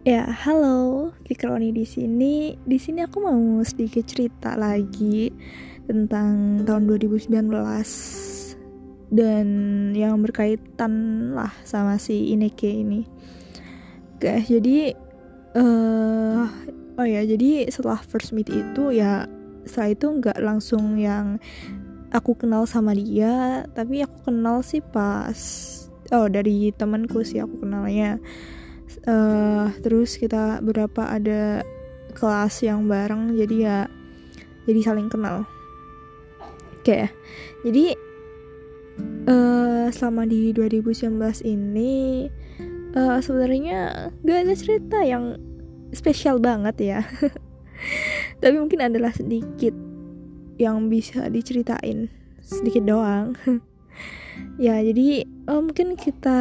Ya, halo, Fikroni di sini. Di sini aku mau sedikit cerita lagi tentang tahun 2019 dan yang berkaitan lah sama si Ineke ini. Oke, jadi uh, oh ya, jadi setelah first meet itu ya setelah itu nggak langsung yang aku kenal sama dia, tapi aku kenal sih pas oh dari temanku sih aku kenalnya uh, terus kita berapa ada kelas yang bareng jadi ya jadi saling kenal oke okay. jadi uh, selama di 2019 ini uh, sebenarnya gak ada cerita yang spesial banget ya tapi mungkin adalah sedikit yang bisa diceritain sedikit doang ya jadi uh, mungkin kita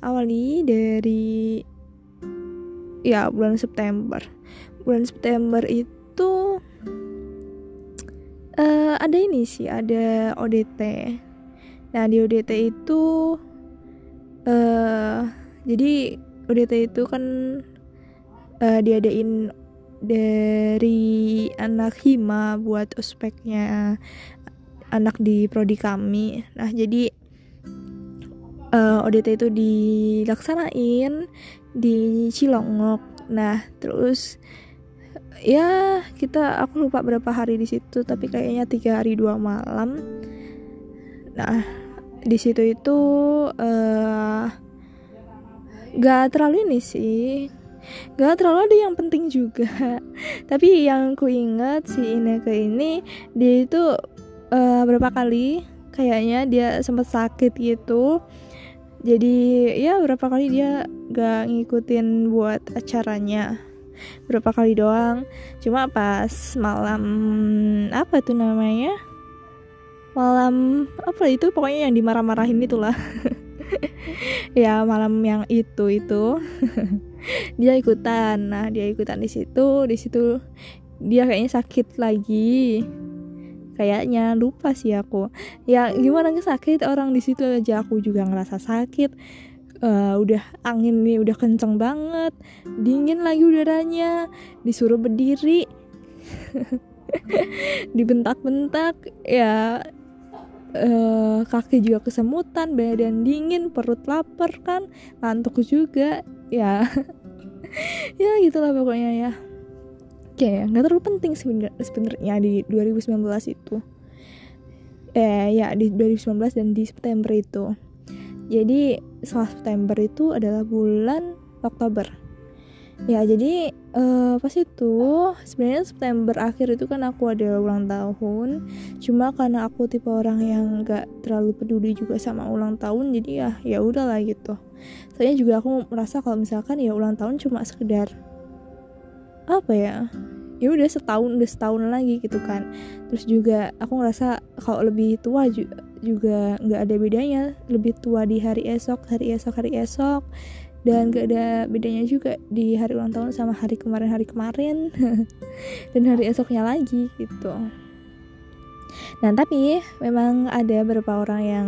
awali dari ya bulan September. Bulan September itu uh, ada ini sih ada ODT nah di ODT itu uh, jadi ODT itu kan uh, diadain dari anak hima buat ospeknya anak di prodi kami. Nah jadi uh, ODT itu dilaksanain di Cilongok. Nah terus ya kita aku lupa berapa hari di situ tapi kayaknya tiga hari dua malam. Nah di situ itu uh, gak terlalu ini sih. Gak terlalu ada yang penting juga. Tapi yang ku ingat si Ineke ini dia itu uh, berapa kali kayaknya dia sempat sakit gitu jadi ya berapa kali dia gak ngikutin buat acaranya. Berapa kali doang. Cuma pas malam apa tuh namanya? Malam apa itu? Pokoknya yang dimarah-marahin itulah. Ya malam yang itu itu. Dia ikutan. Nah dia ikutan di situ. Di situ dia kayaknya sakit lagi kayaknya lupa sih aku. Ya gimana nggak sakit orang di situ aja aku juga ngerasa sakit. Uh, udah angin nih udah kenceng banget dingin lagi udaranya disuruh berdiri dibentak-bentak ya uh, kaki juga kesemutan badan dingin perut lapar kan ngantuk juga ya. Ya gitulah pokoknya ya kayak nggak terlalu penting sebenarnya di 2019 itu. Eh ya di 2019 dan di September itu. Jadi setelah September itu adalah bulan Oktober. Ya jadi uh, pas itu sebenarnya September akhir itu kan aku ada ulang tahun. Cuma karena aku tipe orang yang nggak terlalu peduli juga sama ulang tahun jadi ya ya udahlah gitu. Soalnya juga aku merasa kalau misalkan ya ulang tahun cuma sekedar apa ya ya udah setahun udah setahun lagi gitu kan. Terus juga aku ngerasa kalau lebih tua juga nggak ada bedanya. Lebih tua di hari esok hari esok hari esok. Dan gak ada bedanya juga di hari ulang tahun sama hari kemarin hari kemarin. Dan hari esoknya lagi gitu. Nah tapi memang ada beberapa orang yang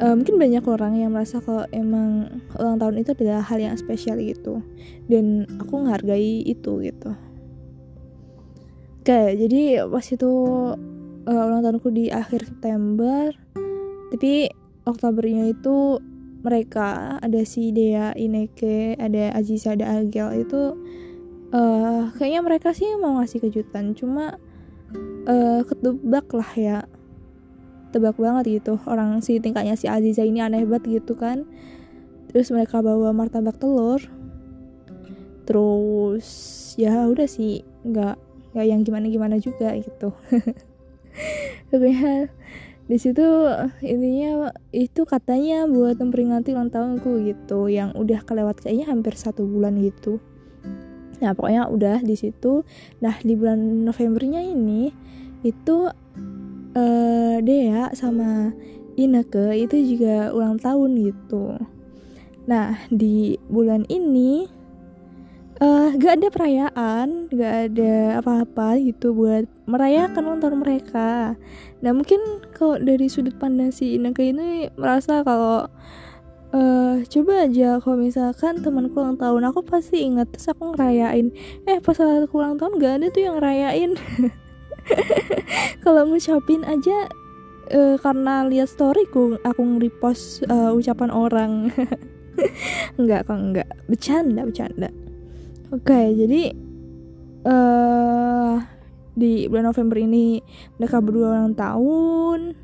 uh, mungkin banyak orang yang merasa kalau emang ulang tahun itu adalah hal yang spesial gitu. Dan aku menghargai itu gitu. Oke jadi pas itu uh, ulang tahunku di akhir September tapi Oktobernya itu mereka ada si Dea Ineke ada Aziza ada Agel itu uh, kayaknya mereka sih mau ngasih kejutan. Cuma uh, ketebak lah ya tebak banget gitu. Orang si tingkatnya si Aziza ini aneh banget gitu kan. Terus mereka bawa martabak telur. Terus ya udah sih nggak nggak yang gimana gimana juga gitu. Pokoknya di situ intinya itu katanya buat memperingati ulang tahunku gitu. Yang udah kelewat kayaknya hampir satu bulan gitu. Nah pokoknya udah di situ. Nah di bulan Novembernya ini itu uh, Dea sama Ineke itu juga ulang tahun gitu. Nah di bulan ini uh, gak ada perayaan, gak ada apa-apa gitu buat merayakan ulang tahun mereka. Nah mungkin kalau dari sudut pandang si Ineke ini merasa kalau uh, coba aja kalau misalkan temanku ulang tahun aku pasti ingat terus aku ngerayain eh pas aku ulang tahun gak ada tuh yang ngerayain kalau ngucapin aja uh, karena lihat storyku aku nge-repost uh, ucapan orang. Enggak kok enggak. Bercanda bercanda. Oke okay, jadi uh, di bulan November ini mereka berdua ulang tahun.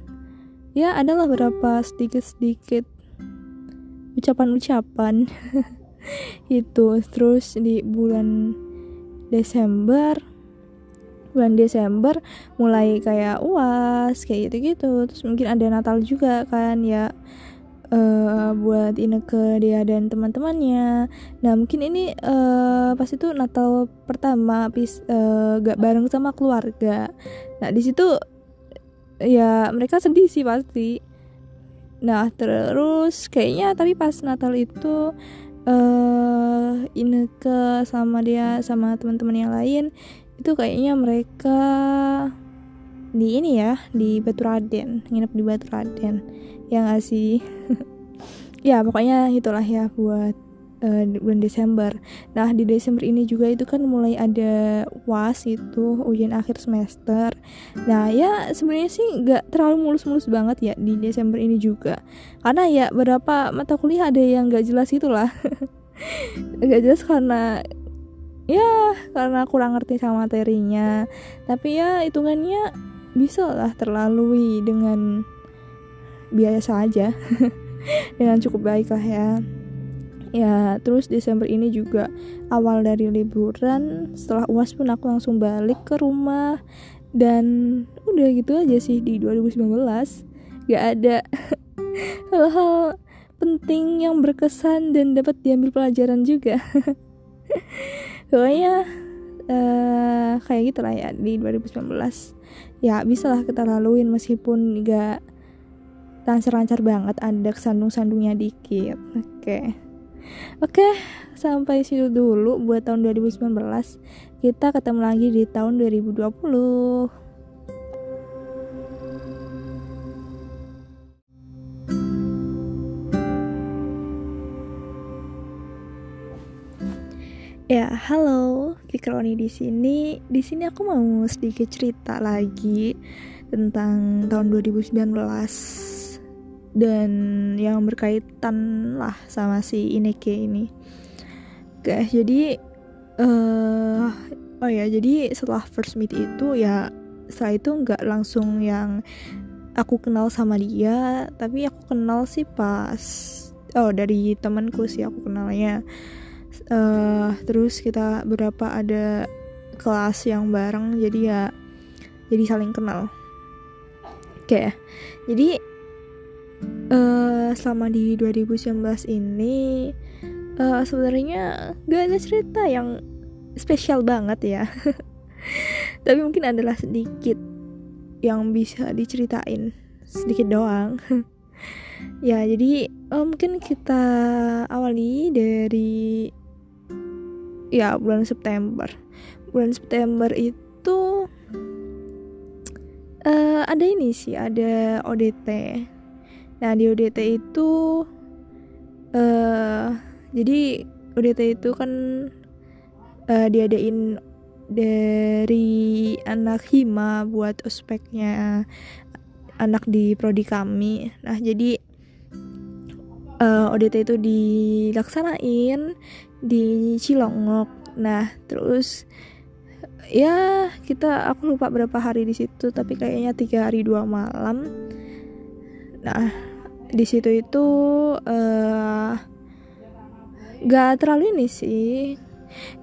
Ya adalah beberapa sedikit-sedikit ucapan-ucapan. Itu terus di bulan Desember bulan Desember mulai kayak uas kayak gitu-gitu terus mungkin ada Natal juga kan ya uh, buat Ineke dia dan teman-temannya. Nah mungkin ini uh, pas itu Natal pertama pis uh, gak bareng sama keluarga. Nah di situ ya mereka sedih sih pasti. Nah terus kayaknya tapi pas Natal itu uh, Ineke sama dia sama teman-teman yang lain itu kayaknya mereka di ini ya di Batu Raden nginep di Batu Raden yang ngasih ya pokoknya itulah ya buat uh, bulan Desember. Nah di Desember ini juga itu kan mulai ada was itu ujian akhir semester. Nah ya sebenarnya sih nggak terlalu mulus-mulus banget ya di Desember ini juga. Karena ya beberapa mata kuliah ada yang nggak jelas itulah. nggak jelas karena ya karena kurang ngerti sama materinya. Tapi ya hitungannya bisa lah terlalui dengan biasa aja. Dengan cukup baik lah ya. Ya terus Desember ini juga awal dari liburan. Setelah uas pun aku langsung balik ke rumah. Dan udah gitu aja sih di 2019 gak ada hal-hal penting yang berkesan dan dapat diambil pelajaran juga. Pokoknya uh, kayak gitu lah ya di 2019 ya bisa lah kita laluin meskipun gak lancar-lancar banget ada sandung-sandungnya dikit. Oke. Okay. oke okay, sampai situ dulu buat tahun 2019 kita ketemu lagi di tahun 2020 Ya, halo, Fikroni di sini. Di sini aku mau sedikit cerita lagi tentang tahun 2019 dan yang berkaitan lah sama si Ineke ini. Oke, jadi uh, oh ya, jadi setelah first meet itu ya setelah itu nggak langsung yang aku kenal sama dia, tapi aku kenal sih pas oh dari temanku sih aku kenalnya uh, terus kita berapa ada kelas yang bareng jadi ya jadi saling kenal oke okay. jadi uh, selama di 2019 ini uh, sebenarnya gak ada cerita yang spesial banget ya tapi mungkin adalah sedikit yang bisa diceritain sedikit doang ya jadi uh, mungkin kita awali dari ya bulan September. Bulan September itu uh, ada ini sih ada ODT nah di ODT itu uh, jadi ODT itu kan uh, diadain dari anak hima buat ospeknya anak di prodi kami. Nah jadi uh, ODT itu dilaksanain di Cilongok. Nah terus ya kita aku lupa berapa hari di situ tapi kayaknya tiga hari dua malam. Nah di situ itu uh, gak terlalu ini sih.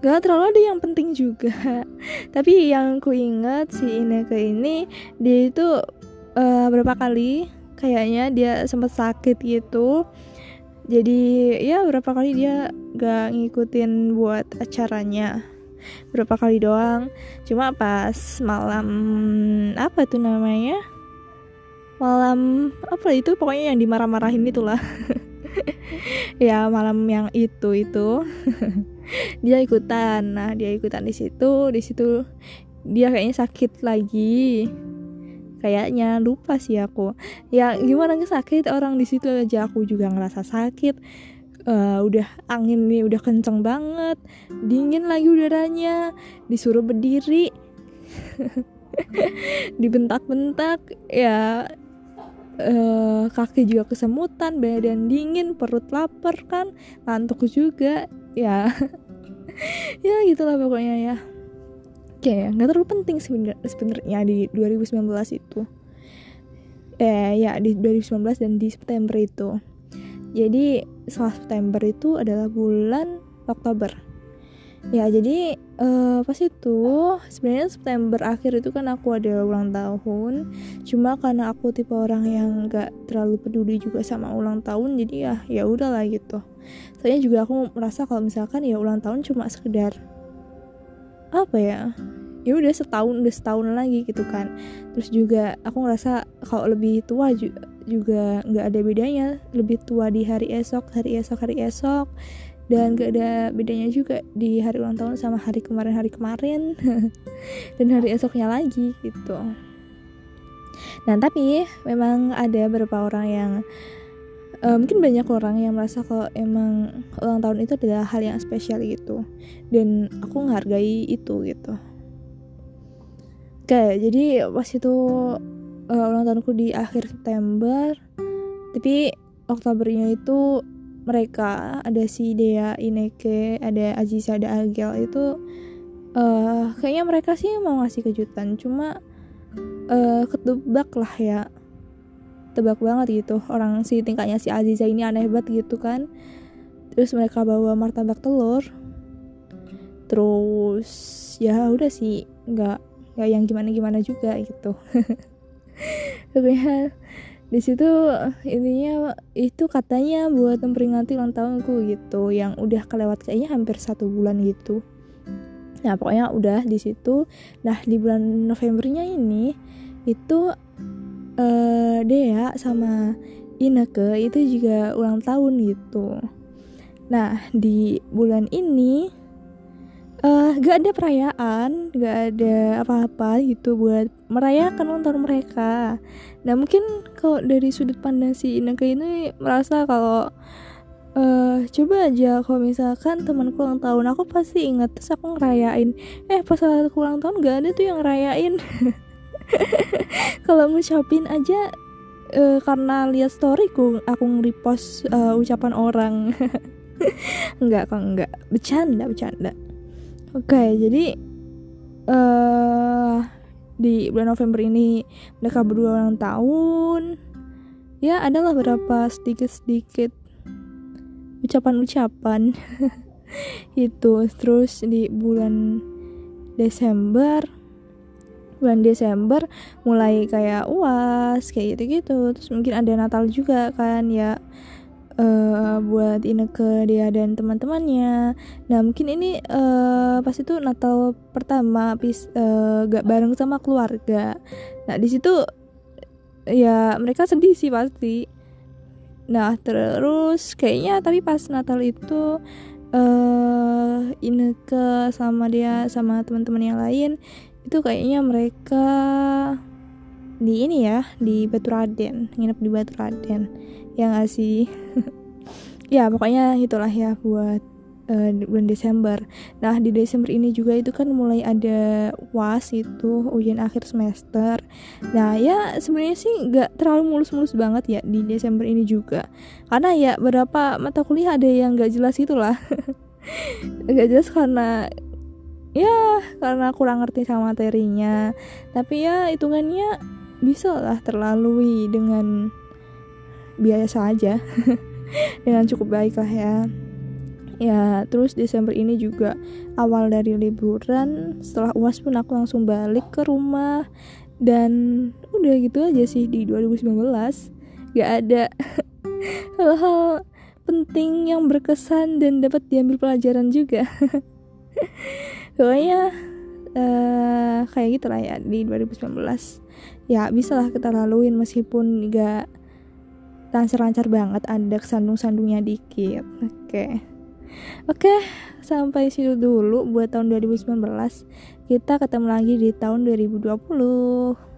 Gak terlalu ada yang penting juga. Tapi yang ku ingat si Ineke ini dia itu uh, berapa kali kayaknya dia sempat sakit gitu jadi ya berapa kali dia gak ngikutin buat acaranya. Berapa kali doang. Cuma pas malam apa tuh namanya? Malam apa itu? Pokoknya yang dimarah-marahin itulah. Ya malam yang itu itu. Dia ikutan. Nah dia ikutan di situ. Di situ dia kayaknya sakit lagi kayaknya lupa sih aku. Ya gimana nggak sakit orang di situ aja aku juga ngerasa sakit. Uh, udah angin nih udah kenceng banget dingin lagi udaranya disuruh berdiri dibentak-bentak ya uh, kaki juga kesemutan badan dingin perut lapar kan ngantuk juga ya. Ya gitulah pokoknya ya kayak nggak terlalu penting sebenarnya di 2019 itu. Eh ya di 2019 dan di September itu. Jadi setelah September itu adalah bulan Oktober. Ya jadi uh, pas itu sebenarnya September akhir itu kan aku ada ulang tahun. Cuma karena aku tipe orang yang nggak terlalu peduli juga sama ulang tahun jadi ya ya udahlah gitu. Soalnya juga aku merasa kalau misalkan ya ulang tahun cuma sekedar apa ya ya udah setahun udah setahun lagi gitu kan. Terus juga aku ngerasa kalau lebih tua juga nggak ada bedanya lebih tua di hari esok hari esok hari esok. Dan gak ada bedanya juga di hari ulang tahun sama hari kemarin hari kemarin. Dan hari esoknya lagi gitu. Nah tapi memang ada beberapa orang yang uh, mungkin banyak orang yang merasa kalau emang ulang tahun itu adalah hal yang spesial gitu. Dan aku menghargai itu gitu. Oke jadi pas itu uh, ulang tahunku di akhir September tapi Oktobernya itu mereka ada si Dea Ineke ada Aziza ada Agel itu uh, kayaknya mereka sih mau ngasih kejutan. Cuma uh, ketebak lah ya tebak banget gitu. Orang si tingkatnya si Aziza ini aneh banget gitu kan. Terus mereka bawa martabak telur. Terus ya udah sih nggak nggak yang gimana gimana juga gitu. Pokoknya di situ intinya itu katanya buat memperingati ulang tahunku gitu. Yang udah kelewat kayaknya hampir satu bulan gitu. Nah pokoknya udah di situ. Nah di bulan Novembernya ini itu uh, Dea sama Ineke itu juga ulang tahun gitu. Nah di bulan ini uh, gak ada perayaan, gak ada apa-apa gitu buat merayakan ulang tahun mereka. Nah mungkin kalau dari sudut pandang si Ineke ini merasa kalau uh, coba aja kalau misalkan temanku ulang tahun aku pasti ingat terus aku ngerayain eh pas aku ulang tahun gak ada tuh yang ngerayain kalau ngucapin aja uh, karena lihat storyku aku nge-repost uh, ucapan orang. Enggak kok enggak. Bercanda bercanda. Oke okay, jadi uh, di bulan November ini mereka berdua ulang tahun. Ya adalah beberapa sedikit-sedikit ucapan-ucapan. Itu terus di bulan Desember bulan Desember mulai kayak uas kayak gitu gitu terus mungkin ada Natal juga kan ya uh, buat Ineke dia dan teman-temannya. Nah mungkin ini uh, pas itu Natal pertama pis uh, gak bareng sama keluarga. Nah di situ ya mereka sedih sih pasti. Nah terus kayaknya tapi pas Natal itu uh, Ineke sama dia sama teman-teman yang lain itu kayaknya mereka di ini ya di Batu Raden nginep di Batu Raden. Yang ngasih ya pokoknya itulah ya buat uh, bulan Desember. Nah di Desember ini juga itu kan mulai ada was itu ujian akhir semester. Nah ya sebenarnya sih nggak terlalu mulus-mulus banget ya di Desember ini juga. Karena ya beberapa mata kuliah ada yang nggak jelas itulah. Nggak jelas karena ya karena kurang ngerti sama materinya. Tapi ya hitungannya bisa lah terlalui dengan biasa aja. Dengan cukup baik lah ya. Ya terus Desember ini juga awal dari liburan. Setelah uas pun aku langsung balik ke rumah. Dan udah gitu aja sih di 2019 gak ada hal-hal penting yang berkesan dan dapat diambil pelajaran juga pokoknya uh, kayak gitu lah ya di 2019 ya bisa lah kita laluin meskipun gak lancar-lancar banget ada sandung-sandungnya dikit. Oke. Okay. oke okay, sampai situ dulu buat tahun 2019 kita ketemu lagi di tahun 2020